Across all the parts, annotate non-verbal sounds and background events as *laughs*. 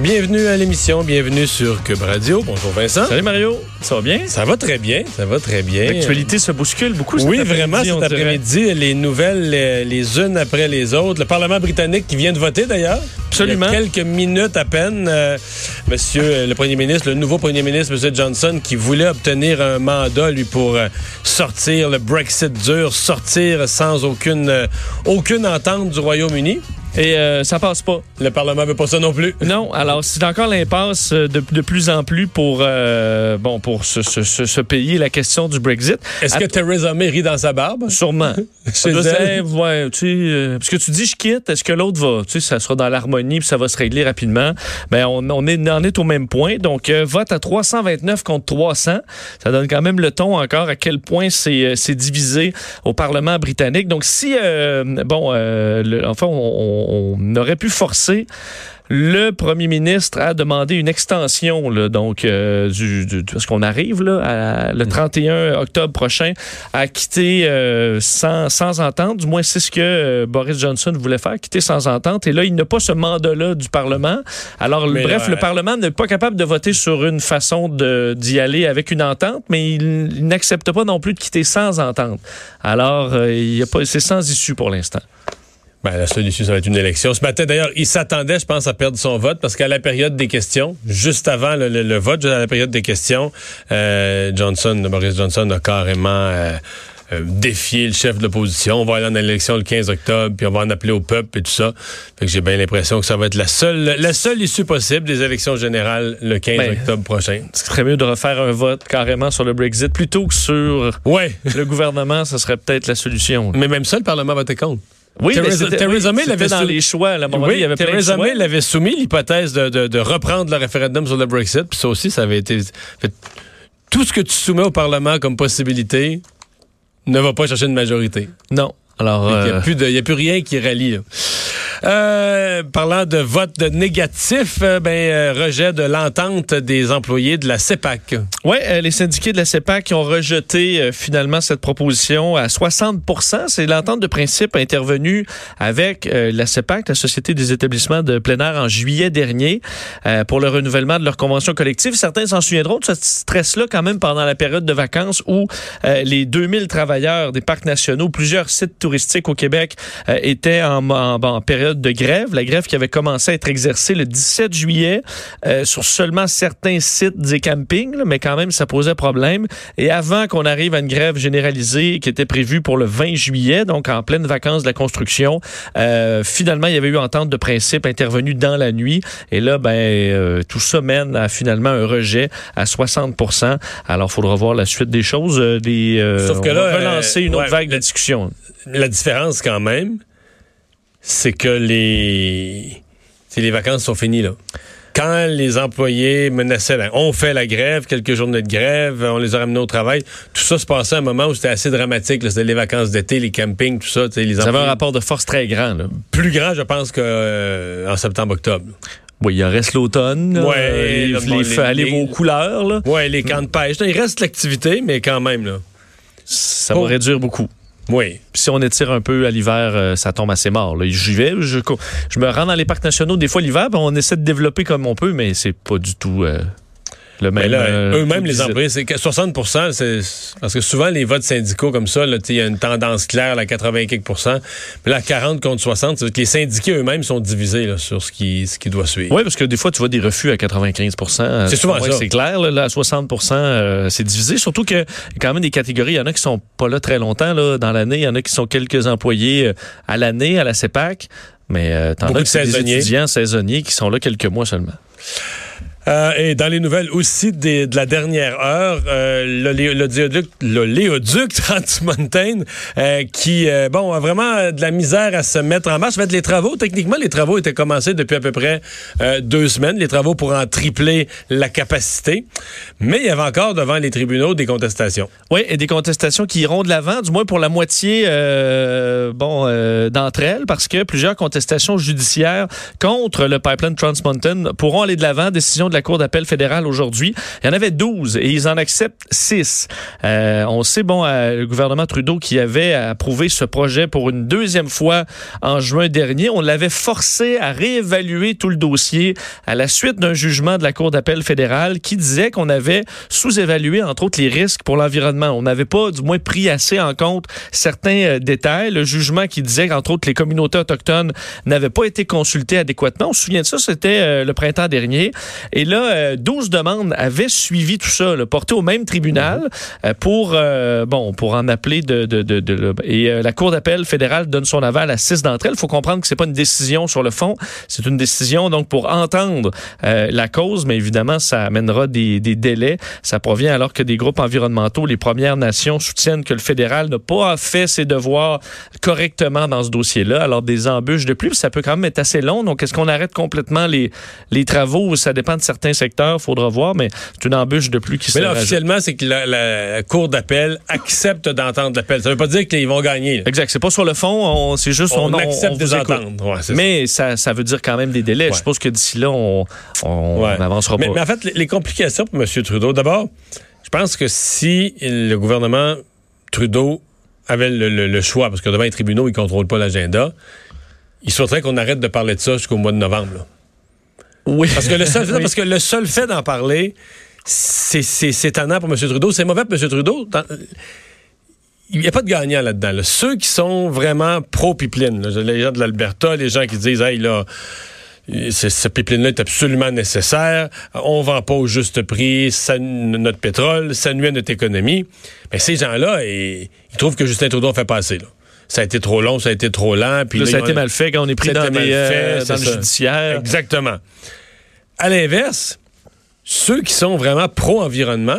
Bienvenue à l'émission, bienvenue sur Cube Radio. Bonjour Vincent. Salut Mario, ça va bien? Ça va très bien, ça va très bien. L'actualité se bouscule beaucoup Oui, vraiment, cet après-midi, les nouvelles les, les unes après les autres. Le Parlement britannique qui vient de voter d'ailleurs. Absolument. Il y a quelques minutes à peine, euh, monsieur euh, le premier ministre, le nouveau premier ministre, monsieur Johnson, qui voulait obtenir un mandat, lui, pour euh, sortir le Brexit dur, sortir sans aucune, euh, aucune entente du Royaume-Uni. Et euh, ça passe pas. Le Parlement veut pas ça non plus. Non, alors c'est encore l'impasse euh, de, de plus en plus pour euh, bon pour se- se payer la question du Brexit. Est-ce que Theresa May rit dans sa barbe? Sûrement. *laughs* Chez elle? dire, ouais, tu sais, euh, parce que tu dis je quitte, est-ce que l'autre va, tu sais, ça sera dans l'harmonie puis ça va se régler rapidement. Ben on, on est on est au même point. Donc vote à 329 contre 300, ça donne quand même le ton encore à quel point c'est divisé au Parlement britannique. Donc si bon, le- enfin on, on- on aurait pu forcer le premier ministre a demandé une extension, là, donc, euh, du, du- parce qu'on arrive là, à, le 31 octobre prochain à quitter euh, sans, sans entente. Du moins, c'est ce que euh, Boris Johnson voulait faire, quitter sans entente. Et là, il n'a pas ce mandat-là du Parlement. Alors, Mais bref, là, le Parlement n'est pas capable de voter sur une façon d'y aller avec une entente, mais il, il n'accepte pas non plus de quitter sans entente. Alors, il y a pas, c'est sans issue pour l'instant. Ben, la solution, ça va être une élection. Ce matin, d'ailleurs, il s'attendait, je pense, à perdre son vote parce qu'à la période des questions, juste avant le, le- le vote, juste à la période des questions, euh, Johnson, Boris Johnson a carrément euh, euh, défié le chef de l'opposition. On va aller en élection le 15 octobre, puis on va en appeler au peuple et tout ça. Fait que j'ai bien l'impression que ça va être la seule, la seule issue possible des élections générales le 15 Ben, octobre prochain. Ce serait mieux de refaire un vote carrément sur le Brexit plutôt que sur Ouais. le gouvernement. Ce serait peut-être la solution. Mais même ça, le Parlement votait contre. Oui, Theresa- Theresa May l'avait dans les choix. À Oui, il y avait Theresa. May l'avait soumis l'hypothèse de, de- de reprendre le référendum sur le Brexit, puis ça aussi, ça avait été fait. Tout ce que tu soumets au Parlement comme possibilité ne va pas chercher une majorité. Non. Alors, Il n'y euh, a, plus de- il y a plus rien qui rallie. là. Euh, parlant de vote négatif, euh, ben, euh, rejet de l'entente des employés de la CEPAC. ouais, euh, les syndiqués de la CEPAC ont rejeté euh, finalement cette proposition à 60 C'est l'entente de principe intervenue avec euh, la CEPAC, la Société des établissements de plein air, en juillet dernier euh, pour le renouvellement de leur convention collective. Certains s'en souviendront de ce stress-là quand même pendant la période de vacances où euh, les 2000 travailleurs des parcs nationaux, plusieurs sites touristiques au Québec euh, étaient en, en- en période de grève. La grève qui avait commencé à être exercée le 17 juillet euh, sur seulement certains sites des campings, là, mais quand même, ça posait problème. Et avant qu'on arrive à une grève généralisée qui était prévue pour le 20 juillet, donc en pleine vacances de la construction, euh, finalement, il y avait eu entente de principe intervenue dans la nuit. Et là, ben, euh, tout ça mène à finalement un rejet à 60% Alors, il faudra voir la suite des choses. euh, des, euh, Sauf que on là, va relancer une autre vague de discussion. La différence, quand même, c'est que les, les vacances sont finies, là. Quand les employés menaçaient, on fait la grève, quelques journées de grève, on les a ramenés au travail, tout ça se passait à un moment où c'était assez dramatique. C'était les vacances d'été, les campings, tout ça. Les Ça avait un rapport de force très grand. Là. plus grand, je pense, qu'en en septembre-octobre. Oui, il reste l'automne. Ouais, Euh, les, le- bon, les- les- aller les- vos couleurs. Ouais, les camps de pêche. Il reste l'activité, mais quand même, là. ça Oh. va réduire beaucoup. Oui. Puis si on étire un peu à l'hiver, euh, ça tombe assez mort. J'y vais, je, je me rends dans les parcs nationaux des fois l'hiver, ben, on essaie de développer comme on peut, mais c'est pas du tout. euh, le Mais même. là, euh, eux-mêmes, les employés, c'est que 60 c'est parce que souvent les votes syndicaux comme ça, il y a une tendance claire, là, 80 quelques pourcents. Mais là, 40 contre 60, c'est que les syndiqués eux-mêmes sont divisés là, sur ce qui, ce qui doit suivre. Oui, parce que des fois, tu vois des refus à 95% C'est souvent ça. C'est clair, là, à 60% euh, c'est divisé. Surtout que, y a quand même des catégories. Il y en a qui sont pas là très longtemps là, dans l'année. Il y en a qui sont quelques employés euh, à l'année, à la CEPAC. Mais euh, t'en as des étudiants saisonniers qui sont là quelques mois seulement. Euh, et dans les nouvelles aussi de la dernière heure, euh, le, lé- le léoduc, *laughs* euh, qui bon a vraiment de la misère à se mettre en marche. En fait, les travaux, techniquement, les travaux étaient commencés depuis à peu près deux semaines. Les travaux pour en tripler la capacité, mais il y avait encore devant les tribunaux des contestations. Oui, et des contestations qui iront de l'avant, du moins pour la moitié bon, d'entre elles, parce que plusieurs contestations judiciaires contre le pipeline Trans Mountain pourront aller de l'avant. Décision de Cour d'appel fédérale aujourd'hui. Il y en avait 12 et ils en acceptent 6. Euh, on sait, bon, euh, le gouvernement Trudeau qui avait approuvé ce projet pour une deuxième fois en juin dernier, on l'avait forcé à réévaluer tout le dossier à la suite d'un jugement de la Cour d'appel fédérale qui disait qu'on avait sous-évalué, entre autres, les risques pour l'environnement. On n'avait pas, du moins, pris assez en compte certains euh, détails. Le jugement qui disait qu'entre autres, les communautés autochtones n'avaient pas été consultées adéquatement. On se souvient de ça, c'était le printemps dernier. Là, euh, 12 demandes avaient suivi tout ça, là, portées au même tribunal euh, pour, euh, bon, pour en appeler de... de, de, de- et euh, la Cour d'appel fédérale donne son aval à six d'entre elles. Il faut comprendre que c'est pas une décision sur le fond, c'est une décision donc pour entendre euh, la cause, mais évidemment, ça amènera des, des délais. Ça provient alors que des groupes environnementaux, les Premières Nations, soutiennent que le fédéral n'a pas fait ses devoirs correctement dans ce dossier-là. Alors, des embûches de plus, ça peut quand même être assez long. Donc, est-ce qu'on arrête complètement les, les travaux? Ça dépend de certains secteurs, faudra voir, mais c'est une embûche de plus qui se Mais là, rajoute. officiellement, c'est que la, la Cour d'appel accepte d'entendre l'appel. Ça veut pas dire qu'ils vont gagner. là. Exact. C'est pas sur le fond, on- c'est juste On, on, accepte on des ententes. Ouais, c'est ça. Mais ça, ça veut dire quand même des délais. Ouais. Je suppose que d'ici là, on on Ouais. n'avancera mais, pas. mais en fait, les, les complications pour M. Trudeau, d'abord, je pense que si le gouvernement Trudeau avait le, le- le choix, parce que devant les tribunaux, ils ne contrôlent pas l'agenda, il souhaiterait qu'on arrête de parler de ça jusqu'au mois de novembre. là. Oui. Parce que le seul, Oui. parce que le seul fait d'en parler, c'est c'est- c'est étonnant pour M. Trudeau. C'est mauvais pour M. Trudeau. Dans- il n'y a pas de gagnant là-dedans. là. Ceux qui sont vraiment pro-pipeline, les gens de l'Alberta, les gens qui disent, hey, là, ce, pipeline-là est absolument nécessaire, on vend pas au juste prix ça, notre pétrole, ça nuit à notre économie. Mais ces gens-là, ils, ils trouvent que Justin Trudeau en fait pas assez. Là. Ça a été trop long, ça a été trop lent. Puis Là, là, ça a été mal fait quand on est pris dans, des, fait, euh, c'est dans le judiciaire. Exactement. À l'inverse, ceux qui sont vraiment pro-environnement,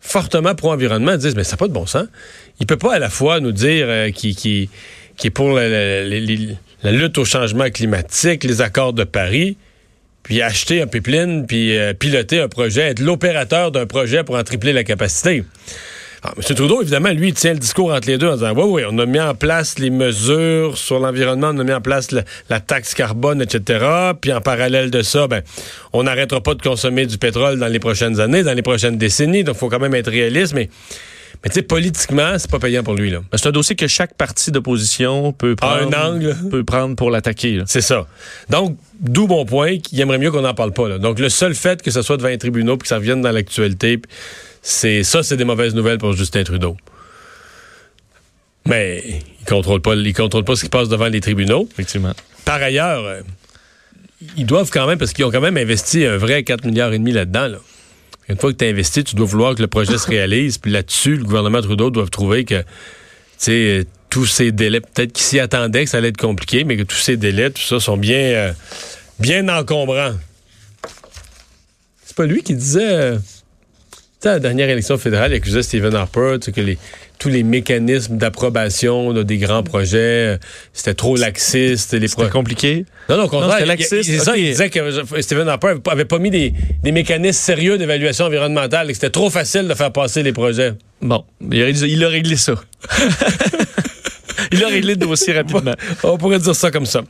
fortement pro-environnement, disent mais ça n'a pas de bon sens. Il peut pas à la fois nous dire euh, qu'il qui, qui est pour la, la- la- la- la lutte au changement climatique, les accords de Paris, puis acheter un pipeline, puis euh, piloter un projet, être l'opérateur d'un projet pour en tripler la capacité. Alors, M. Trudeau, évidemment, lui, il tient le discours entre les deux en disant Oui, oui, on a mis en place les mesures sur l'environnement, on a mis en place la taxe carbone, etc. Puis en parallèle de ça, ben, on n'arrêtera pas de consommer du pétrole dans les prochaines années, dans les prochaines décennies. Donc, il faut quand même être réaliste. Mais, mais tu sais, politiquement, c'est pas payant pour lui. là. Ben, C'est un dossier que chaque parti d'opposition peut A prendre, un angle. peut prendre pour l'attaquer. C'est ça. Donc, d'où mon point qu'il aimerait mieux qu'on n'en parle pas. là. Donc, le seul fait que ce soit devant les tribunaux puis que ça revienne dans l'actualité, c'est ça, c'est des mauvaises nouvelles pour Justin Trudeau. Mais il contrôle pas, il contrôle pas ce qui se passe devant les tribunaux. Effectivement. Par ailleurs, euh, ils doivent quand même, parce qu'ils ont quand même investi un vrai 4 milliards et demi là-dedans. là. Une fois que tu as investi, tu dois vouloir que le projet se réalise. Puis là-dessus, le gouvernement Trudeau doit trouver que, tu sais, euh, tous ces délais, peut-être qu'ils s'y attendaient que ça allait être compliqué, mais que tous ces délais, tout ça, sont bien, euh, bien encombrants. C'est pas lui qui disait, euh, à la dernière élection fédérale, il accusait Stephen Harper, tu sais, que les, tous les mécanismes d'approbation des grands projets, euh, c'était trop laxiste. Les pro- C'était compliqué? non, non, au contraire. c'était laxiste, c'est ça, il disait que Stephen Harper avait pas- avait pas mis des, des mécanismes sérieux d'évaluation environnementale et que c'était trop facile de faire passer les projets. Bon, il a, il a réglé ça. *laughs* il a réglé le dossier rapidement. *laughs* On pourrait dire ça comme ça.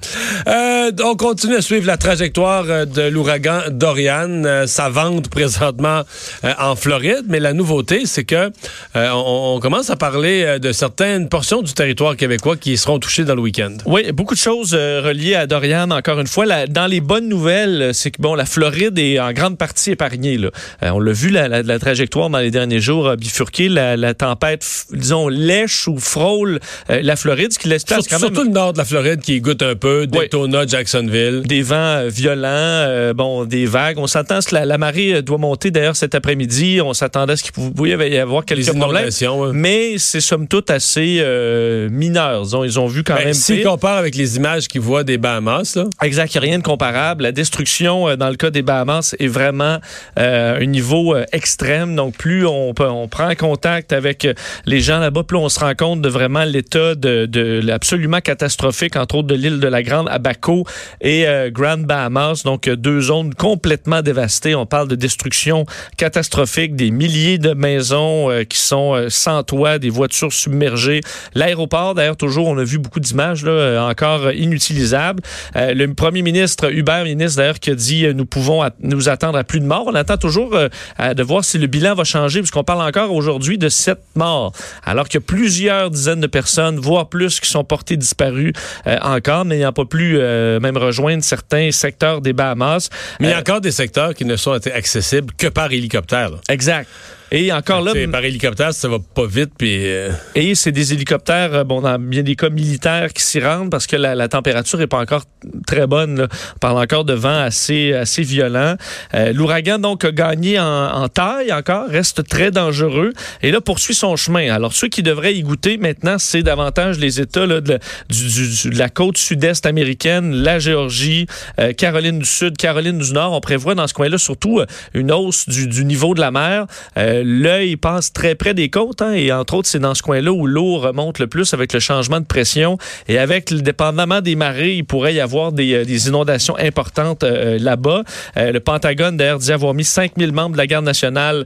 Euh, on continue à suivre la trajectoire euh, de l'ouragan Dorian. Euh, ça vente présentement euh, en Floride, mais la nouveauté, c'est que on, on commence à parler de certaines portions du territoire québécois qui seront touchées dans le week-end. Oui, beaucoup de choses reliées à Dorian. Encore une fois, La- dans les bonnes nouvelles, c'est que bon, la Floride est en grande partie épargnée. Là. On l'a vu, la, la- la trajectoire dans les derniers jours a bifurqué. La, tempête, disons, lèche ou frôle la Floride, ce qui laisse place Surtout, quand même surtout le nord de la Floride qui goûte un peu, Daytona, Jacksonville. des vents euh, violents, euh, bon, des vagues. On s'attend à ce que la, la marée euh, doit monter d'ailleurs cet après-midi. On s'attendait à ce qu'il pouvait y avoir quelques problèmes. ouais. Mais c'est somme toute assez euh, mineur. Ils ont vu quand Ben, même. S'ils pire. comparent avec les images qu'ils voient des Bahamas, là, Exact, il n'y a rien de comparable. La destruction, dans le cas des Bahamas, est vraiment euh, un niveau extrême. Donc, plus on, on prend contact avec les gens là-bas, plus on se rend compte de vraiment l'état de, de absolument catastrophique, entre autres de l'île de la Grande, Abaco et euh, Grand Bahamas. Donc, euh, deux zones complètement dévastées. On parle de destruction catastrophique, des milliers de maisons euh, qui sont sans toit, des voitures submergées. L'aéroport, d'ailleurs, toujours, on a vu beaucoup d'images, là, encore inutilisables. Le premier ministre, Hubert Ministre, d'ailleurs, qui a dit nous pouvons nous attendre à plus de morts. On attend toujours de voir si le bilan va changer, puisqu'on parle encore aujourd'hui de sept morts, alors a plusieurs dizaines de personnes, voire plus, qui sont portées disparues euh, encore, n'ayant pas pu euh, même rejoindre certains secteurs des Bahamas. mais il y a Euh, encore des secteurs qui ne sont accessibles que par hélicoptère. là. Exact. Et encore là, par hélicoptère, ça va pas vite, puis euh, Et c'est des hélicoptères, euh, bon, dans bien des cas militaires qui s'y rendent parce que la, la température est pas encore très bonne. Là. On parle encore de vent assez, assez violent. Euh, L'ouragan, donc, a gagné en, en taille encore, reste très dangereux et là, poursuit son chemin. Alors, ceux qui devraient y goûter maintenant, c'est davantage les États là, de, du- du- de la côte sud-est américaine, la Géorgie, euh, Caroline du Sud, Caroline du Nord. On prévoit dans ce coin-là surtout euh, une hausse du, du niveau de la mer. Euh, L'œil passe très près des côtes hein, et entre autres, c'est dans ce coin-là où l'eau remonte le plus avec le changement de pression et avec, le- dépendamment des marées, il pourrait y avoir des, euh, inondations importantes euh, là-bas. Euh, le Pentagone, d'ailleurs, dit avoir mis 5000 membres de la garde nationale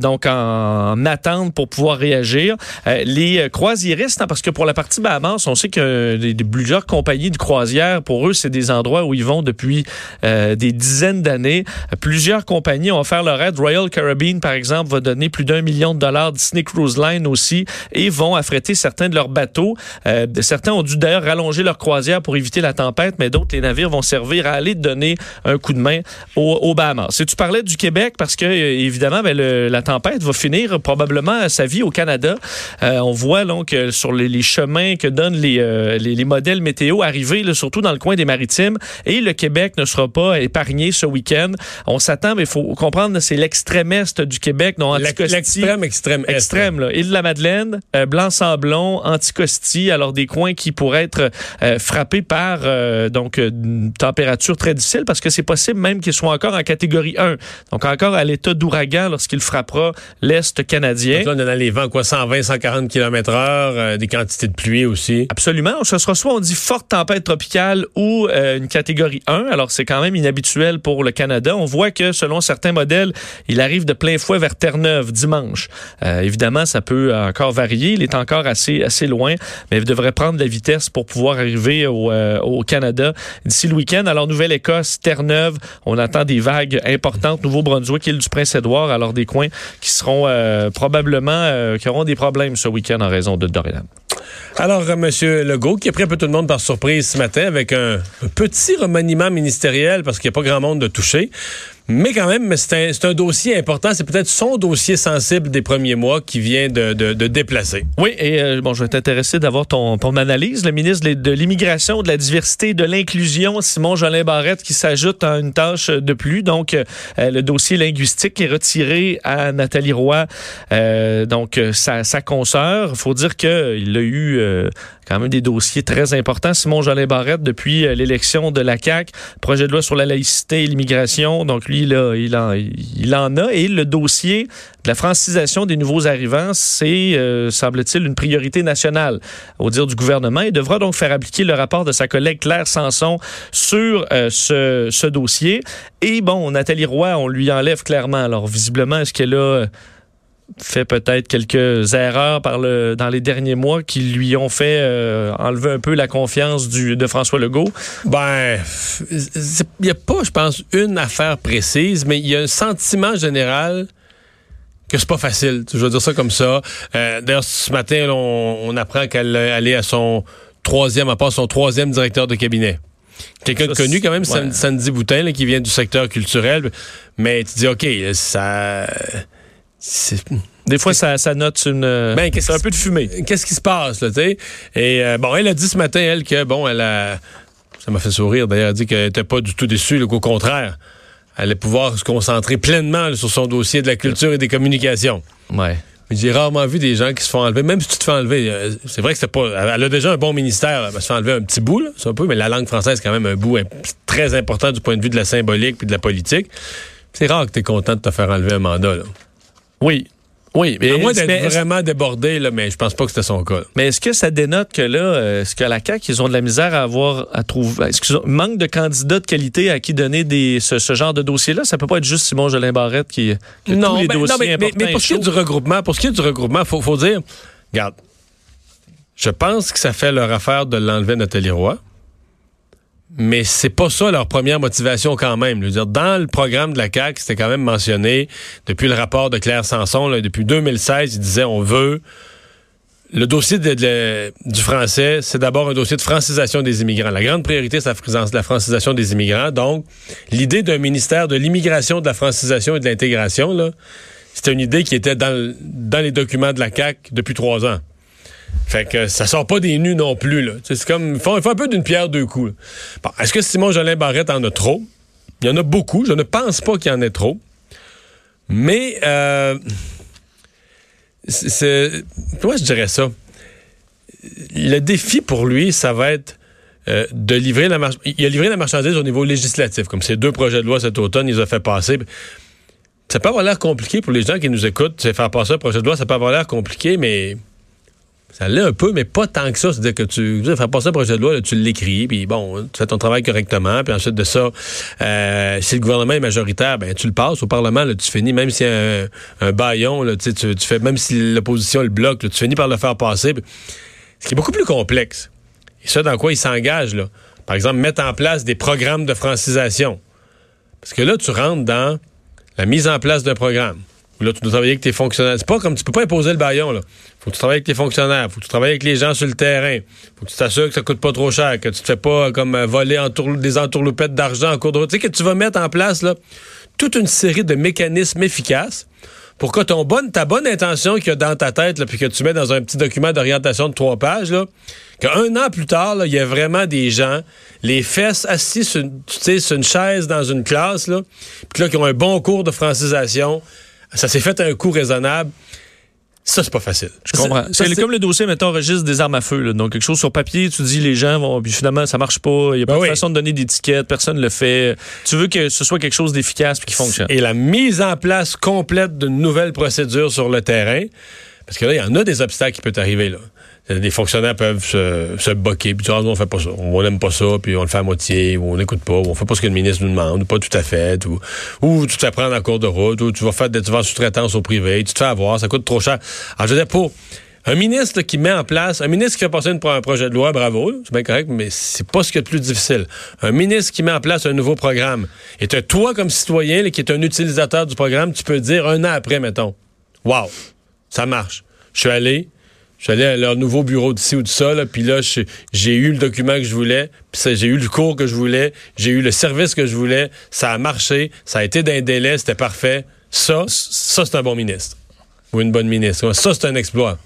donc en, en attente pour pouvoir réagir. Les croisiéristes, hein, parce que pour la partie Bahamas, on sait que des, plusieurs compagnies de croisière, pour eux, c'est des endroits où ils vont depuis des dizaines d'années. Plusieurs compagnies ont offert leur aide. Royal Caribbean, par exemple, va donner plus d'un million de dollars. Disney Cruise Line aussi, et vont affréter certains de leurs bateaux. Euh, certains ont dû d'ailleurs rallonger leur croisière pour éviter la tempête, mais d'autres, les navires vont servir à aller donner un coup de main aux, Bahamas. Si tu parlais du Québec, parce que euh, évidemment, ben, la tempête va finir probablement sa vie au Canada. Euh, on voit donc sur les, chemins que donnent les, les, les modèles météo arriver, surtout dans le coin des maritimes, et le Québec ne sera pas épargné ce week-end. On s'attend, mais il faut comprendre, c'est l'extrême est du Québec, non L'extrême, extrême, Extrême, là. Île de la Madeleine, euh, Blanc-Sablon, Anticosti, alors des coins qui pourraient être euh, frappés par euh, donc euh, une température très difficile parce que c'est possible même qu'ils soient encore en catégorie 1. Donc encore à l'état d'ouragan lorsqu'il frappera l'Est canadien. Donc là, on dans les vents, quoi, 120, 140 km heure, des quantités de pluie aussi. Absolument. Ce sera soit on dit forte tempête tropicale ou une catégorie 1. Alors c'est quand même inhabituel pour le Canada. On voit que selon certains modèles, il arrive de plein fouet vers Terre-Neuve dimanche. Euh, évidemment, ça peut encore varier. Il est encore assez assez loin, mais il devrait prendre la vitesse pour pouvoir arriver au, euh, Canada d'ici le week-end. Alors Nouvelle-Écosse, Terre-Neuve, on attend des vagues importantes. Nouveau-Brunswick, île du Prince-Édouard, alors des coins qui seront euh, probablement qui auront des problèmes ce week-end en raison de Dorian. Alors, M. Legault, qui a pris un peu tout le monde par surprise ce matin avec un petit remaniement ministériel parce qu'il n'y a pas grand monde de toucher. Mais quand même, c'est un, dossier important. C'est peut-être son dossier sensible des premiers mois qui vient de, déplacer. Oui, et euh, bon, je vais t'intéresser d'avoir ton, analyse. Le ministre de, l'Immigration, de la Diversité et de l'Inclusion, Simon Jolin Barrette, qui s'ajoute à une tâche de plus. Donc, euh, le dossier linguistique est retiré à Nathalie Roy, euh, donc sa, sa consoeur. Il faut dire qu'il a eu quand même des dossiers très importants. Simon Jolin Barrette, depuis l'élection de la CAQ, projet de loi sur la laïcité et l'immigration. Donc, lui, il, en, a. Et le dossier de la francisation des nouveaux arrivants, c'est, euh, semble-t-il, une priorité nationale au dire du gouvernement. Il devra donc faire appliquer le rapport de sa collègue Claire Sanson sur euh, ce, ce dossier. Et bon, Nathalie Roy, on lui enlève clairement. Alors, visiblement, est-ce qu'elle a fait peut-être quelques erreurs par le, dans les derniers mois qui lui ont fait euh, enlever un peu la confiance du, de François Legault? Ben, il n'y a pas, je pense, une affaire précise, mais il y a un sentiment général que c'est pas facile. Je veux dire ça comme ça. Euh, D'ailleurs, ce matin, là, on, on apprend qu'elle est à son troisième, à part son troisième directeur de cabinet. Quelqu'un de connu quand même, ouais. Sandy Boutin, là, qui vient du secteur culturel. Mais tu dis, OK, ça... c'est- Des fois, ça, ça note une, Ben, c'est un peu de fumée. Qu'est-ce qui se passe, là, tu sais? Et euh, bon, elle a dit ce matin, elle, que, bon, elle a... Ça m'a fait sourire, d'ailleurs, elle a dit qu'elle n'était pas du tout déçue, qu'au contraire, elle allait pouvoir se concentrer pleinement là, sur son dossier de la culture et des communications. Ouais. Mais J'ai rarement vu des gens qui se font enlever, même si tu te fais enlever. euh, C'est vrai que c'était pas. Elle a déjà un bon ministère, là, elle se fait enlever un petit bout, là, c'est un peu, mais la langue française, c'est quand même un bout très important du point de vue de la symbolique puis de la politique. C'est rare que tu es content de te faire enlever un mandat. Là. Oui. Oui. Mais, À moins d'être vraiment débordé, là, mais je pense pas que c'était son cas. mais est-ce que ça dénote que là, euh, est-ce que la CAQ, ils ont de la misère à avoir, à trouver, qu'ils ont manque de candidats de qualité à qui donner des, ce, ce genre de dossier-là? Ça peut pas être juste Simon Jolin Barrette qui, qui a tous les mais, dossiers mais- mais- importants mais pour ce qui est du regroupement, pour ce qui est du regroupement, faut, faut dire, regarde, je pense que ça fait leur affaire de l'enlever Nathalie Roy, mais c'est pas ça leur première motivation quand même. Je veux dire, dans le programme de la CAQ, c'était quand même mentionné depuis le rapport de Claire Sanson, là, depuis 2016, ils disaient on veut le dossier du français, c'est d'abord un dossier de francisation des immigrants. La grande priorité, c'est la, francisation des immigrants. Donc, l'idée d'un ministère de l'immigration, de la francisation et de l'intégration, c'était une idée qui était dans, dans les documents de la CAQ depuis trois ans. Fait que ça sort pas des nus non plus. Là. C'est comme. Il faut, un peu d'une pierre deux coups. Bon, Est-ce que Simon Jolin Barrette en a trop? Il y en a beaucoup. Je ne pense pas qu'il y en ait trop. Mais euh, je dirais ça? Le défi pour lui, ça va être euh, de livrer la marchandise. Il a livré la marchandise au niveau législatif, comme ces deux projets de loi cet automne, il les a fait passer. Ça peut avoir l'air compliqué pour les gens qui nous écoutent. Faire passer un projet de loi, ça peut avoir l'air compliqué, mais ça l'est un peu, mais pas tant que ça. C'est-à-dire que tu sais, faire passer un projet de loi, tu l'écris, puis bon, tu fais ton travail correctement, puis ensuite de ça, euh, si le gouvernement est majoritaire, ben tu le passes au Parlement, tu finis, même a un, un baillon, tu, fais, même si l'opposition le bloque, tu finis par le faire passer. Ce qui est beaucoup plus complexe. Et ça, dans quoi il s'engage, là. Par exemple, mettre en place des programmes de francisation. Parce que là, tu rentres dans la mise en place d'un programme. Là, tu dois travailler avec tes fonctionnaires. C'est pas comme tu peux pas imposer le baillon, là. Faut que tu travailles avec tes fonctionnaires. Faut que tu travailles avec les gens sur le terrain. Faut que tu t'assures que ça coûte pas trop cher, que tu te fais pas comme euh, voler des entourloupettes d'argent en cours de route. Tu sais, que tu vas mettre en place, toute une série de mécanismes efficaces pour que ton bonne, ta bonne intention qu'il y a dans ta tête, puis que tu mets dans un petit document d'orientation de trois pages, qu'un an plus tard, il y a vraiment des gens, les fesses assis sur, sur une chaise dans une classe, puis là, qui ont un bon cours de francisation. Ça s'est fait à un coût raisonnable. Ça, c'est pas facile. Je comprends. C'est comme le dossier, mettons, registre des armes à feu. là. Donc, quelque chose sur papier, tu dis les gens vont, puis finalement, ça marche pas. Il n'y a pas Ben de oui. façon de donner d'étiquette, personne ne le fait. Tu veux que ce soit quelque chose d'efficace puis qui fonctionne. Et la mise en place complète d'une nouvelle procédure sur le terrain. Parce que là, il y en a des obstacles qui peuvent arriver. Là. Des fonctionnaires peuvent se, se boquer, puis dire, ah, on fait pas ça, on n'aime pas ça, puis on le fait à moitié, ou on n'écoute pas, ou on fait pas ce que le ministre nous demande, ou pas tout à fait, ou, ou tu te prendre en cours de route, ou tu vas faire des tu vas sous-traitance au privé, tu te fais avoir, ça coûte trop cher. Alors, je veux dire, pour un ministre qui met en place, un ministre qui fait passer un projet de loi, bravo, c'est bien correct, mais c'est pas ce qui est le plus difficile. Un ministre qui met en place un nouveau programme, et toi, comme citoyen, qui est un utilisateur du programme, tu peux dire un an après, mettons, wow, ça marche. Je suis allé, je suis allé à leur nouveau bureau d'ici ou de ça, là, puis là, j'ai eu le document que je voulais, j'ai eu le cours que je voulais, j'ai eu le service que je voulais, ça a marché, ça a été d'un délai, c'était parfait. Ça, ça c'est un bon ministre. Ou une bonne ministre. Ça, c'est un exploit.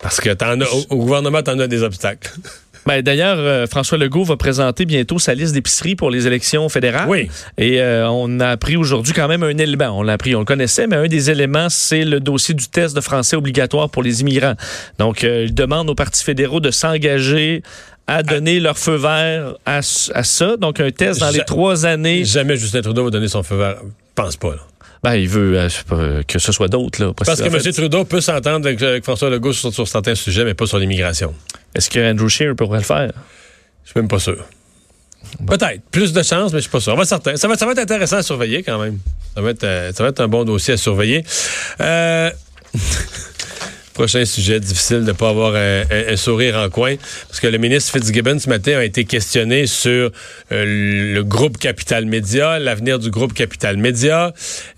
Parce que t'en as, au, au gouvernement, t'en as des obstacles. *laughs* Ben, D'ailleurs, euh, François Legault va présenter bientôt sa liste d'épicerie pour les élections fédérales. Oui. Et euh, on a appris aujourd'hui quand même un élément. On l'a appris, on le connaissait, mais un des éléments, c'est le dossier du test de français obligatoire pour les immigrants. Donc, euh, il demande aux partis fédéraux de s'engager à donner leur feu vert à, ça. Donc, un test dans les trois années. Jamais Justin Trudeau va donner son feu vert. Je pense pas, là. Ben, il veut euh, que ce soit d'autres. là. Parce que fait, M. Trudeau peut s'entendre avec, avec François Legault sur, sur certains sujets, mais pas sur l'immigration. Est-ce que Andrew Scheer pourrait le faire? Je suis même pas sûr. Peut-être. Plus de chance, mais je suis pas sûr. On va certain. Ça va, ça va être intéressant à surveiller quand même. Ça va être, euh, ça va être un bon dossier à surveiller. Euh, *laughs* Prochain sujet, difficile de ne pas avoir un, un- un sourire en coin, parce que le ministre Fitzgibbon ce matin a été questionné sur euh, le groupe Capital Média, l'avenir du groupe Capital Média.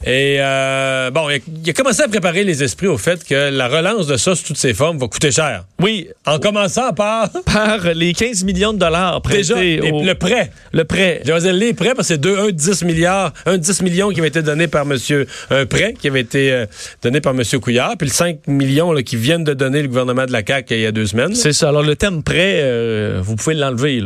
Et euh, bon, il a, commencé à préparer les esprits au fait que la relance de ça sous toutes ses formes va coûter cher. Oui, En commençant par *laughs* par les 15 millions de dollars prêtés déjà au- le prêt. le prêt. Je vais dire les prêts parce que c'est deux, un de 10 milliards, un de 10 millions qui avait été donné par monsieur, un prêt qui avait été euh, donné par monsieur Couillard, puis le 5 millions là, qui viennent de donner le gouvernement de la CAQ il y a deux semaines. C'est ça. Alors, le thème prêt, euh, vous pouvez l'enlever.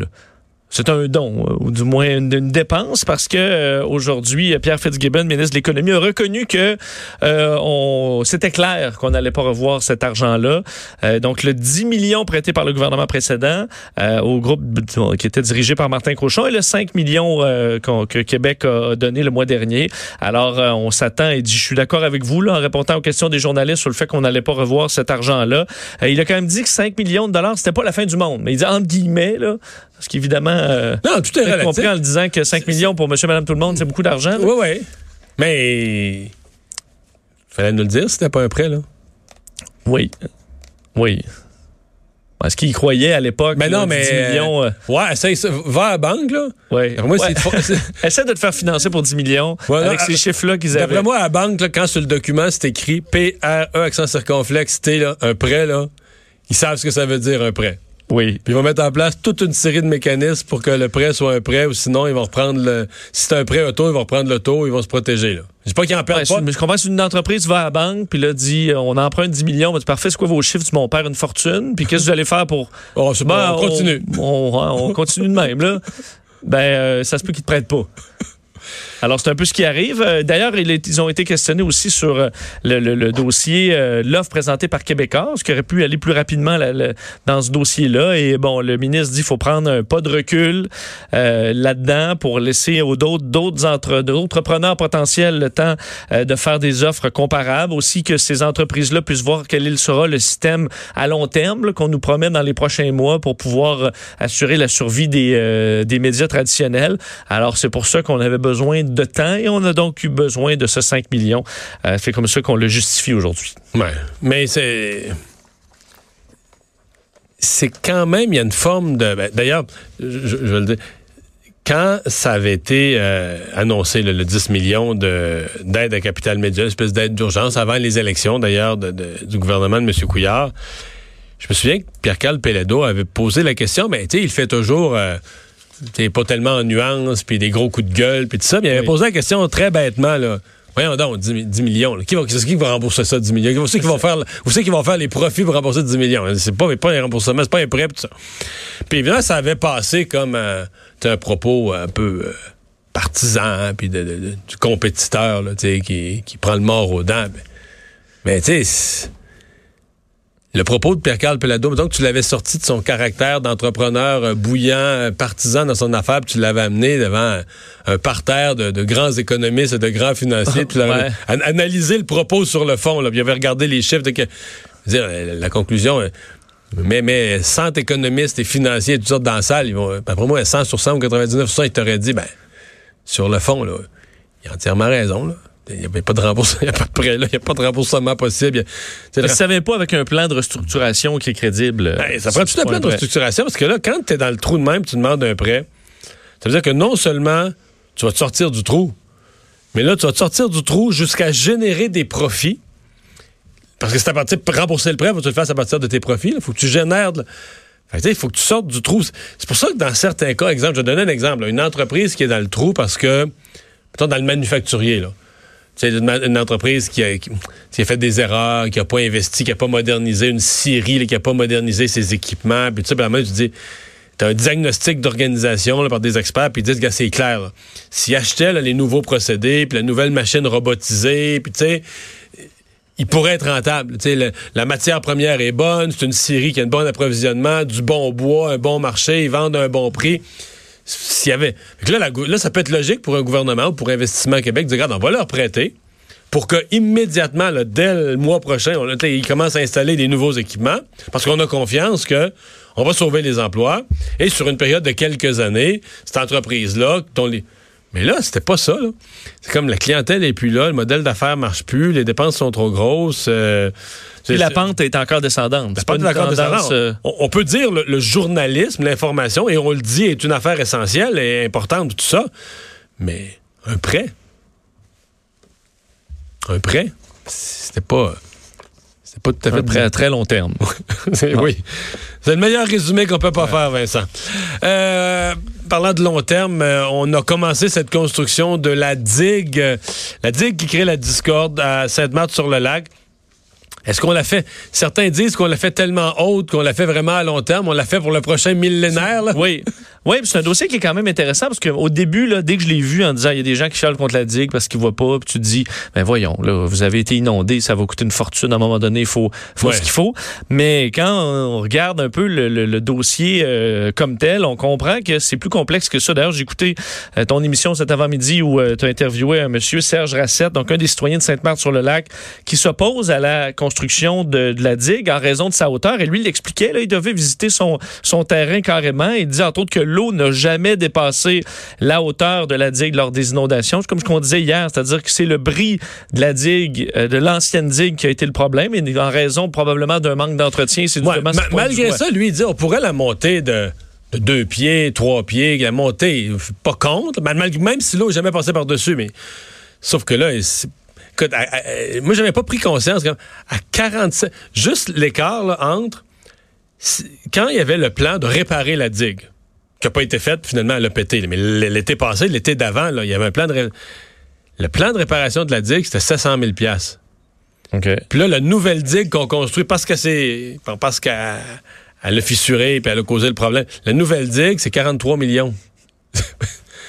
C'est un don, euh, ou du moins une, dépense, parce que euh, aujourd'hui, Pierre Fitzgibbon, ministre de l'Économie, a reconnu que euh, on, c'était clair qu'on n'allait pas revoir cet argent-là. Euh, donc, le 10 millions prêté par le gouvernement précédent euh, au groupe euh, qui était dirigé par Martin Crochon et le 5 millions euh, que Québec a donné le mois dernier. Alors, euh, on s'attend et dit, je suis d'accord avec vous là, en répondant aux questions des journalistes sur le fait qu'on n'allait pas revoir cet argent-là. Euh, il a quand même dit que 5 millions de dollars, c'était pas la fin du monde. Mais il dit entre guillemets, là, parce qu'évidemment, euh, Non, tout est relatif. compris en le disant que 5 millions pour monsieur, madame, tout le monde, c'est beaucoup d'argent. Oui, oui. Mais fallait nous le dire, c'était pas un prêt, là. Oui. Oui. Est-ce qu'il y croyait à l'époque? Mais non, mais. 10 millions. euh, Ouais, essaye ça. Va à la banque, là. ouais. Moi, *laughs* Essaie de te faire financer pour 10 millions Ouais, avec non, ces euh, chiffres-là qu'ils avaient. D'après moi, à la banque, là, quand sur le document, c'est écrit P-R-E, accent circonflexe, T, là, un prêt, là, ils savent ce que ça veut dire, un prêt. Oui. Puis ils vont mettre en place toute une série de mécanismes pour que le prêt soit un prêt, ou sinon, ils vont reprendre le. Si c'est un prêt auto, ils vont reprendre l'auto, ils vont se protéger, là. Je dis pas qu'ils en perdent Ouais, pas. une- je comprends, une entreprise va à la banque, puis là, dit, euh, on emprunte 10 millions. Ben, c'est parfait, c'est quoi vos chiffres? Du mon père une fortune. Puis qu'est-ce que vous allez faire pour. *laughs* Oh, bon, Ben, on continue. On, on- on continue de même, là. Ben, euh, ça se peut qu'ils te prêtent pas. Alors, c'est un peu ce qui arrive. Euh, D'ailleurs, ils ont été questionnés aussi sur euh, le, dossier, euh, l'offre présentée par Québécois, ce qui aurait pu aller plus rapidement dans ce dossier-là. Et bon, le ministre dit qu'il faut prendre un pas de recul là-dedans pour laisser aux d'autres d'autres entre- d'autres entrepreneurs potentiels le temps de faire des offres comparables. Aussi que ces entreprises-là puissent voir quel sera le système à long terme qu'on nous promet dans les prochains mois pour pouvoir assurer la survie des, des médias traditionnels. Alors, c'est pour ça qu'on avait besoin temps et on a donc eu besoin de ce 5 millions. Euh, c'est comme ça qu'on le justifie aujourd'hui. Ouais. Mais c'est. C'est quand même, il y a une forme de. ben, D'ailleurs, je, je vais le dire. Quand ça avait été euh, annoncé, le 10 millions de- d'aide à Capital Média, une espèce d'aide d'urgence, avant les élections d'ailleurs de- de- du gouvernement de M. Couillard, je me souviens que Pierre-Carl Pelledo avait posé la question, mais tu sais, il fait toujours. euh, sais, pas tellement en nuances, puis des gros coups de gueule, puis tout ça. Mais il avait Oui. posé la question très bêtement, là. Voyons donc, 10, mi- 10 millions. là. Qui va, qui va rembourser ça, 10 millions? Vous savez qui vont faire, vous savez qui vont faire les profits pour rembourser 10 millions? C'est pas, pas un remboursement, c'est pas un prêt, tout ça. Puis évidemment, ça avait passé comme euh, un propos un peu euh, partisan, hein, puis de, de- de- du compétiteur, là, tu sais, qui, qui prend le mort aux dents. Mais, mais tu sais, le propos de Pierre-Carl Pelado, donc tu l'avais sorti de son caractère d'entrepreneur euh, bouillant, euh, partisan dans son affaire, puis tu l'avais amené devant un, parterre de, de grands économistes et de grands financiers, puis tu l'avais *laughs* Ouais. analysé le propos sur le fond, là, puis il avait regardé les chiffres de que, je veux dire, euh, la conclusion, mais, mais 100 économistes et financiers, toutes sortes dans la salle, ils vont, après moi, 100 sur 100 ou 99 ils t'auraient dit, ben, sur le fond, là, il a entièrement raison, là. Il n'y a pas de remboursement, *laughs* il n'y a pas de prêt, là. Il n'y a pas de remboursement possible. Tu Ça savait pas avec un plan de restructuration qui est crédible. euh, ben, ça prend tout un plan de restructuration? Parce que là, quand tu es dans le trou de même, tu demandes un prêt, ça veut dire que non seulement tu vas te sortir du trou, mais là, tu vas te sortir du trou jusqu'à générer des profits. Parce que c'est à partir de rembourser le prêt, faut que tu le fasses à partir de tes profits. Il faut que tu génères. il faut que tu sortes du trou. C'est pour ça que dans certains cas, exemple, je vais donner un exemple. là, une entreprise qui est dans le trou parce que, mettons, dans le manufacturier, là. C'est une, une entreprise qui a, qui- a fait des erreurs, qui a pas investi, qui a pas modernisé une scierie, qui a pas modernisé ses équipements. Puis tu sais, tu dis, t'as un diagnostic d'organisation par des experts, puis ils disent, gars, c'est clair. là. S'ils achetaient les nouveaux procédés, puis la nouvelle machine robotisée, puis tu sais, il pourrait être rentable. Tu sais, la matière première est bonne, c'est une scierie qui a un bon approvisionnement, du bon bois, un bon marché, ils vendent à un bon prix s'il y avait. Là, ça peut être logique pour un gouvernement ou pour Investissement Québec de dire, regarde, on va leur prêter pour que immédiatement, dès le mois prochain, ils commencent à installer des nouveaux équipements parce qu'on a confiance que on va sauver les emplois et sur une période de quelques années, cette entreprise-là, dont les Mais là, c'était pas ça. C'est comme la clientèle est plus là, le modèle d'affaires marche plus, les dépenses sont trop grosses. euh, Puis c'est- la pente est encore descendante. c'est pas de l'accord tendance, euh, on, on peut dire le, le journalisme, l'information, et on le dit, est une affaire essentielle et importante, tout ça. Mais un prêt, un prêt, c'était pas, c'était pas tout à fait prêt à très long terme. C'est- *laughs* oui. C'est le meilleur résumé qu'on peut pas faire, Vincent. Euh, parlant de long terme, euh, on a commencé cette construction de la digue, euh, la digue qui crée la discorde à Sainte-Marthe-sur-le-Lac. Est-ce qu'on l'a fait? Certains disent qu'on l'a fait tellement haute qu'on l'a fait vraiment à long terme. On l'a fait pour le prochain millénaire. Oui. Oui, c'est un dossier qui est quand même intéressant parce qu'au début, là, dès que je l'ai vu en disant il y a des gens qui chialent contre la digue parce qu'ils voient pas, puis tu te dis, ben voyons, là, vous avez été inondé, ça va coûter une fortune à un moment donné, il faut, faut Ouais. ce qu'il faut. Mais quand on regarde un peu le, le- le dossier euh, comme tel, on comprend que c'est plus complexe que ça. D'ailleurs, j'ai écouté euh, ton émission cet avant-midi où tu as interviewé un monsieur, Serge Rassette, donc un des citoyens de Sainte-Marthe-sur-le-Lac, qui s'oppose à la construction de, de la digue en raison de sa hauteur. Et lui, il l'expliquait, il devait visiter son, son terrain carrément. Il disait entre autres que l'eau n'a jamais dépassé la hauteur de la digue lors des inondations. C'est comme ce qu'on disait hier, c'est-à-dire que c'est le bris de la digue, euh, de l'ancienne digue qui a été le problème, et en raison probablement d'un manque d'entretien. C'est Ouais, ma- malgré ça, lui, il dit on pourrait la monter de, de deux pieds, trois pieds, la monter, je suis pas contre, même si l'eau n'est jamais passé par-dessus, mais sauf que là, écoute, à- à- à- moi, j'avais pas pris conscience quand, à 47, juste l'écart entre quand il y avait le plan de réparer la digue, qui n'a pas été fait, finalement, elle a pété. Mais l'été passé, l'été d'avant, il y avait un plan de... ré- Le plan de réparation de la digue, c'était 700 000 piastres. OK. Puis là, la nouvelle digue qu'on construit, parce que c'est. parce qu'elle elle a fissuré puis elle a causé le problème. La nouvelle digue, c'est 43 millions. *laughs*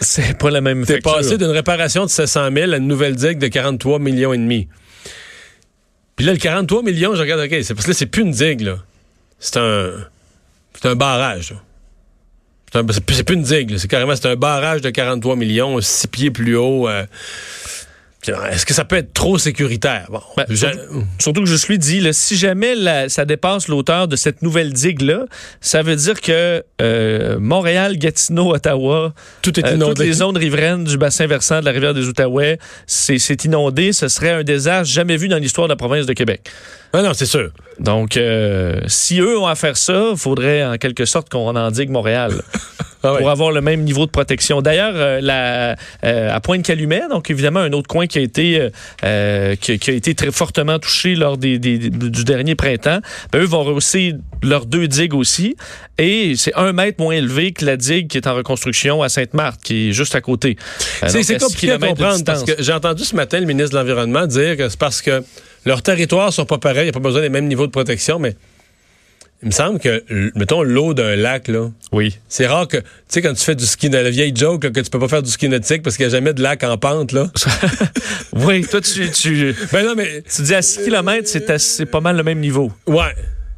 C'est pas la même T'es passé d'une réparation de 700 000 à une nouvelle digue de 43 millions et demi. Puis là, le 43 millions, je regarde, OK, c'est parce que là, c'est plus une digue, là. C'est un. C'est un barrage, là. C'est plus, une digue. C'est carrément c'est un barrage de 43 millions, six pieds plus haut. euh. Est-ce que ça peut être trop sécuritaire? Bon, Ben, je- surtout, que je lui dis, là, si jamais la- ça dépasse l'auteur de cette nouvelle digue-là, ça veut dire que euh, Montréal, Gatineau, Ottawa, tout est euh, toutes les zones riveraines du bassin versant de la rivière des Outaouais, c'est inondé. Ce serait un désastre jamais vu dans l'histoire de la province de Québec. Non, non, c'est sûr. Donc, euh, si eux ont à faire ça, il faudrait en quelque sorte qu'on endigue Montréal *laughs* Ah pour avoir le même niveau de protection. D'ailleurs, euh, la- euh, à Pointe-Calumet, donc évidemment un autre coin qui a été euh, qui, qui a été très fortement touché lors des, des- du dernier printemps, ben, eux vont rehausser leurs deux digues aussi, et c'est un mètre moins élevé que la digue qui est en reconstruction à Sainte-Marthe, qui est juste à côté. C'est compliqué à comprendre parce que j'ai entendu ce matin le ministre de l'Environnement dire que c'est parce que leurs territoires sont pas pareils, il n'y a pas besoin des mêmes niveaux de protection, mais il me semble que, mettons, l'eau d'un lac, là, Oui. c'est rare que, tu sais, quand tu fais du ski, la vieille joke, là, que tu peux pas faire du ski nautique parce qu'il n'y a jamais de lac en pente, là. *laughs* oui, toi, tu, tu, ben non, mais, tu dis à 6 km, c'est pas mal le même niveau. ouais.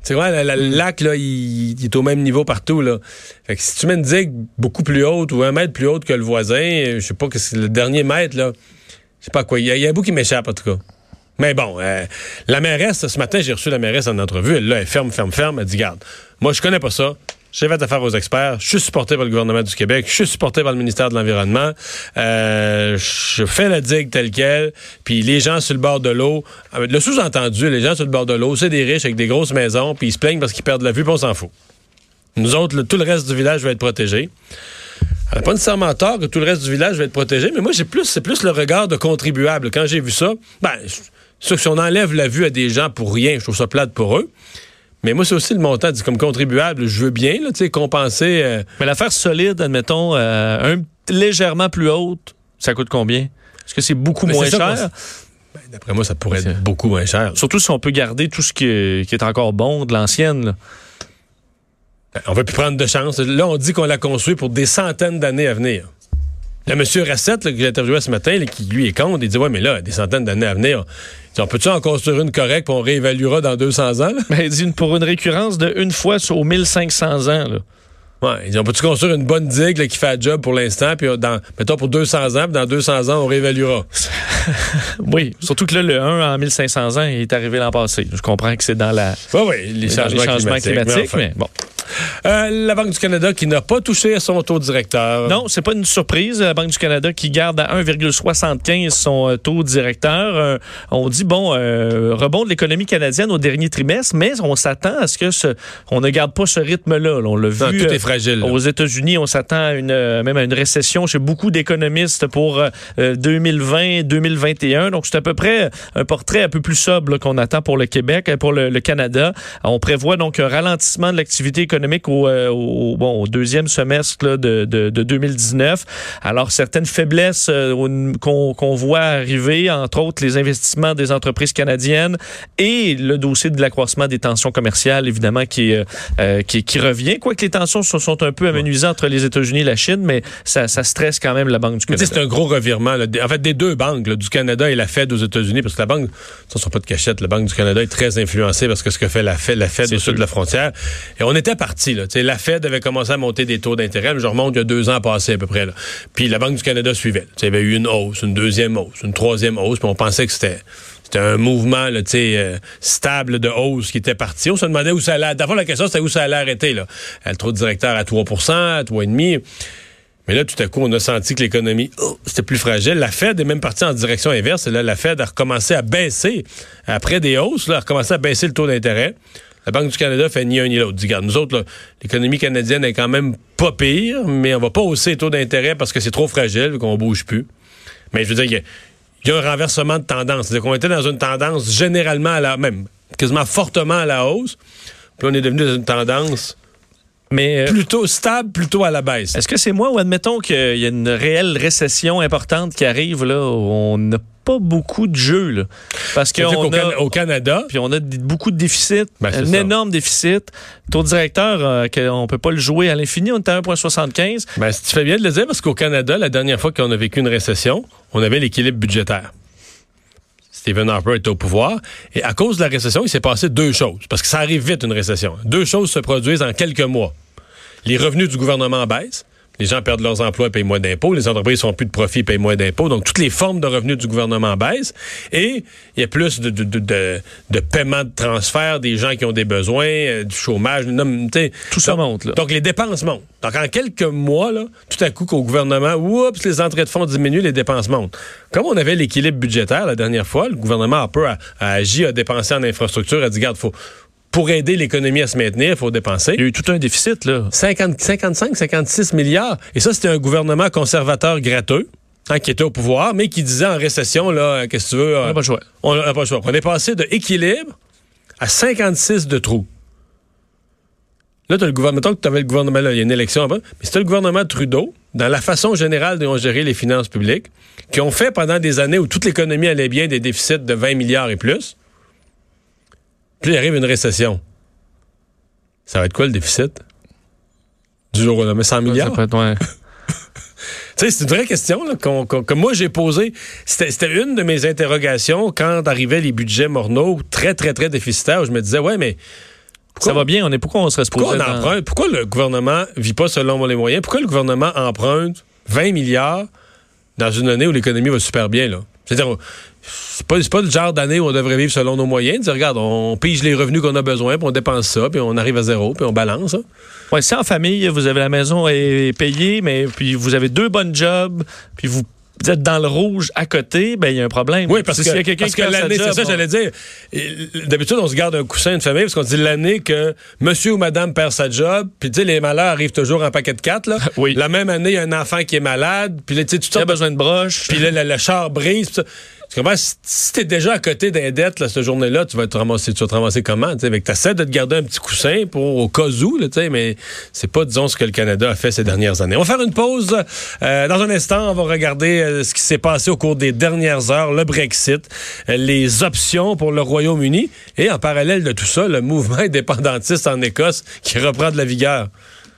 La- la- le lac, là, il, il est au même niveau partout, là. Fait que si tu mets une digue beaucoup plus haute ou un mètre plus haute que le voisin, je sais pas que c'est le dernier mètre, là. Je sais pas quoi. Il y, y a un bout qui m'échappe, en tout cas. Mais bon, euh, la mairesse, ce matin, j'ai reçu la mairesse en entrevue. Elle, là, elle ferme, ferme, ferme. Elle dit, garde, moi, je connais pas ça. J'ai fait affaire aux experts. Je suis supporté par le gouvernement du Québec. Je suis supporté par le ministère de l'Environnement. Euh, je fais la digue telle quelle. Puis les gens sur le bord de l'eau, euh, le sous-entendu, les gens sur le bord de l'eau, c'est des riches avec des grosses maisons, puis ils se plaignent parce qu'ils perdent la vue, puis on s'en fout. Nous autres, tout le reste du village va être protégé. Elle n'a pas nécessairement tort que tout le reste du village va être protégé, mais moi, j'ai plus, c'est plus le regard de contribuable. Quand j'ai vu ça, ben, je- sûr que si on enlève la vue à des gens pour rien, je trouve ça plate pour eux. Mais moi, c'est aussi le montant. Comme contribuable, je veux bien, là, tu sais, compenser. euh, Mais l'affaire solide, admettons, euh, un, légèrement plus haute, ça coûte combien? Est-ce que c'est beaucoup Mais moins cher? ben, D'après moi, ça pourrait être beaucoup moins cher. Surtout si on peut garder tout ce qui est, qui est encore bon de l'ancienne. Ben, On va plus prendre de chance. Là, on dit qu'on l'a construit pour des centaines d'années à venir. Le monsieur Rassette, là, que j'ai interviewé ce matin, qui lui est contre, il dit Ouais, mais là, des centaines d'années à venir, dit, on peut-tu en construire une correcte puis on réévaluera dans 200 ans? là? Une- pour une récurrence de une fois sur 1500 ans. Là. Ouais, il dit, on peut-tu construire une bonne digue là, qui fait un job pour l'instant, puis euh, dans, mettons pour 200 ans, puis dans 200 ans, on réévaluera? *laughs* Oui, surtout que là, le 1 en 1500 ans il est arrivé l'an passé. Je comprends que c'est dans la, Oui, oui, les changements, climatiques. climatiques, mais enfin. mais bon. Euh, la Banque du Canada qui n'a pas touché à son taux directeur. Non, c'est pas une surprise. La Banque du Canada qui garde à 1,75 son euh, taux directeur. Euh, on dit, bon, euh, rebond de l'économie canadienne au dernier trimestre, mais on s'attend à ce que ce, on ne garde pas ce rythme-là. là. On l'a vu. Aux États-Unis, on s'attend à une, euh, même à une récession chez beaucoup d'économistes pour euh, 2020-2021. Donc, c'est à peu près un portrait un peu plus sobre qu'on attend pour le Québec, euh, pour le, Canada. On prévoit donc un ralentissement de l'activité économique au, euh, bon, au deuxième semestre de, de, de 2019. Alors, certaines faiblesses euh, qu'on voit arriver, entre autres les investissements des entreprises canadiennes et le dossier de l'accroissement des tensions commerciales, évidemment, qui, euh, euh, qui, qui revient. Quoique les tensions se sont un peu amenuisées entre les États-Unis et la Chine, mais ça, ça stresse quand même la Banque du Canada. C'est un gros revirement. là. En fait, des deux banques, là, du Canada et la Fed aux États-Unis, parce que la banque, ça ne sont pas de cachette, la Banque du Canada est très influencée parce que ce que fait la Fed, la Fed au sud de la frontière. Et on était parti. La Fed avait commencé à monter des taux d'intérêt. mais Je remonte il y a deux ans passés à peu près. Là. Puis la Banque du Canada suivait. Il y avait eu une hausse, une deuxième hausse, une troisième hausse. Puis on pensait que c'était c'était un mouvement là, euh, stable de hausse qui était parti. On se demandait où ça allait. D'abord, la question, c'était où ça allait arrêter. Là. Euh, Le taux de directeur à 3% à 3,5 mais là, tout à coup, on a senti que l'économie, oh, c'était plus fragile. La Fed est même partie en direction inverse. Et là, la Fed a recommencé à baisser, après des hausses, là, a recommencé à baisser le taux d'intérêt. La Banque du Canada fait ni un ni l'autre. Dit, regarde, nous autres, l'économie canadienne est quand même pas pire, mais on va pas hausser les taux d'intérêt parce que c'est trop fragile, qu'on bouge plus. Mais je veux dire, il y a- un renversement de tendance. C'est-à-dire qu'on était dans une tendance généralement à la, même quasiment fortement à la hausse. Puis là, on est devenu dans une tendance Mais euh, plutôt stable, plutôt à la baisse. est-ce que c'est moi ou admettons qu'il y a une réelle récession importante qui arrive là, où on n'a pas beaucoup de jeux là, parce qu'on au Canada, puis on a beaucoup de déficits, Ben, un ça. énorme déficit. Taux directeur, euh, qu'on peut pas le jouer à l'infini, on est à 1,75. Ben, tu fais bien de le dire parce qu'au Canada, la dernière fois qu'on a vécu une récession, on avait l'équilibre budgétaire. Stephen Harper était au pouvoir. Et à cause de la récession, il s'est passé deux choses. Parce que ça arrive vite, une récession. Deux choses se produisent en quelques mois. Les revenus du gouvernement baissent. Les gens perdent leurs emplois et payent moins d'impôts. Les entreprises font plus de profits et payent moins d'impôts. Donc, toutes les formes de revenus du gouvernement baissent. Et il y a plus de, de, de, de, de paiement de transfert des gens qui ont des besoins, euh, du chômage. non. Tout ça monte, là. donc, les dépenses montent. Donc, en quelques mois, là, tout à coup, qu'au gouvernement, oups, les entrées de fonds diminuent, les dépenses montent. Comme on avait l'équilibre budgétaire la dernière fois, le gouvernement a peu a, a agi, a dépensé en infrastructure, a dit, garde, faut, pour aider l'économie à se maintenir, il faut dépenser. Il y a eu tout un déficit là. 50, 55, 56 milliards. Et ça, c'était un gouvernement conservateur gratteux. hein, qui était au pouvoir, mais qui disait en récession, là, qu'est-ce que tu veux? On euh, n'a pas le choix. on n'a pas le choix. On est passé de équilibre à 56 de trous. Là, tu as le gouvernement, mettons que tu avais le gouvernement, là, il y a une élection avant, mais c'était le gouvernement Trudeau, dans la façon générale dont on gérait les finances publiques, qui ont fait pendant des années où toute l'économie allait bien des déficits de 20 milliards et plus. Puis il arrive une récession. Ça va être quoi le déficit? Du jour au lendemain, 100 milliards? Ça peut être, ouais. *laughs* Tu sais, c'est une vraie question là, que moi j'ai posée. C'était une de mes interrogations quand arrivaient les budgets morneaux très, très, très déficitaires. où Je me disais, ouais, mais Ça va bien, on est pourquoi on serait pourquoi on emprunte? Pourquoi le gouvernement vit pas selon les moyens? Pourquoi le gouvernement emprunte 20 milliards dans une année où l'économie va super bien? là? C'est-à-dire, c'est pas, pas le genre d'année où on devrait vivre selon nos moyens. Dire, regarde, on pige les revenus qu'on a besoin, puis on dépense ça, puis on arrive à zéro, puis on balance. hein. Ouais, si en famille, vous avez la maison est payée, mais puis vous avez deux bonnes jobs, puis vous êtes dans le rouge à côté, ben il y a un problème. Oui, parce Si que, s'il y a quelqu'un parce qui que l'année, c'est ça, j'allais dire. D'habitude, on se garde un coussin de famille parce qu'on dit l'année que monsieur ou madame perd sa job, puis tu sais, les malheurs arrivent toujours en paquet de quatre, là. *laughs* Oui. La même année, il y a un enfant qui est malade, puis là, tu sais, toutes Il y a sortes de- besoin de broches. Puis là, le, le char brise. pis ça. Tu comprends? Si, t'es déjà à côté d'un dette, là, cette journée-là, tu vas te ramasser, tu vas te ramasser comment? Tu t'essaies de te garder un petit coussin pour au cas où, là, mais c'est pas, disons, ce que le Canada a fait ces dernières années. On va faire une pause. Euh, dans un instant, on va regarder euh, ce qui s'est passé au cours des dernières heures, le Brexit, les options pour le Royaume-Uni et en parallèle de tout ça, le mouvement *laughs* indépendantiste en Écosse qui reprend de la vigueur.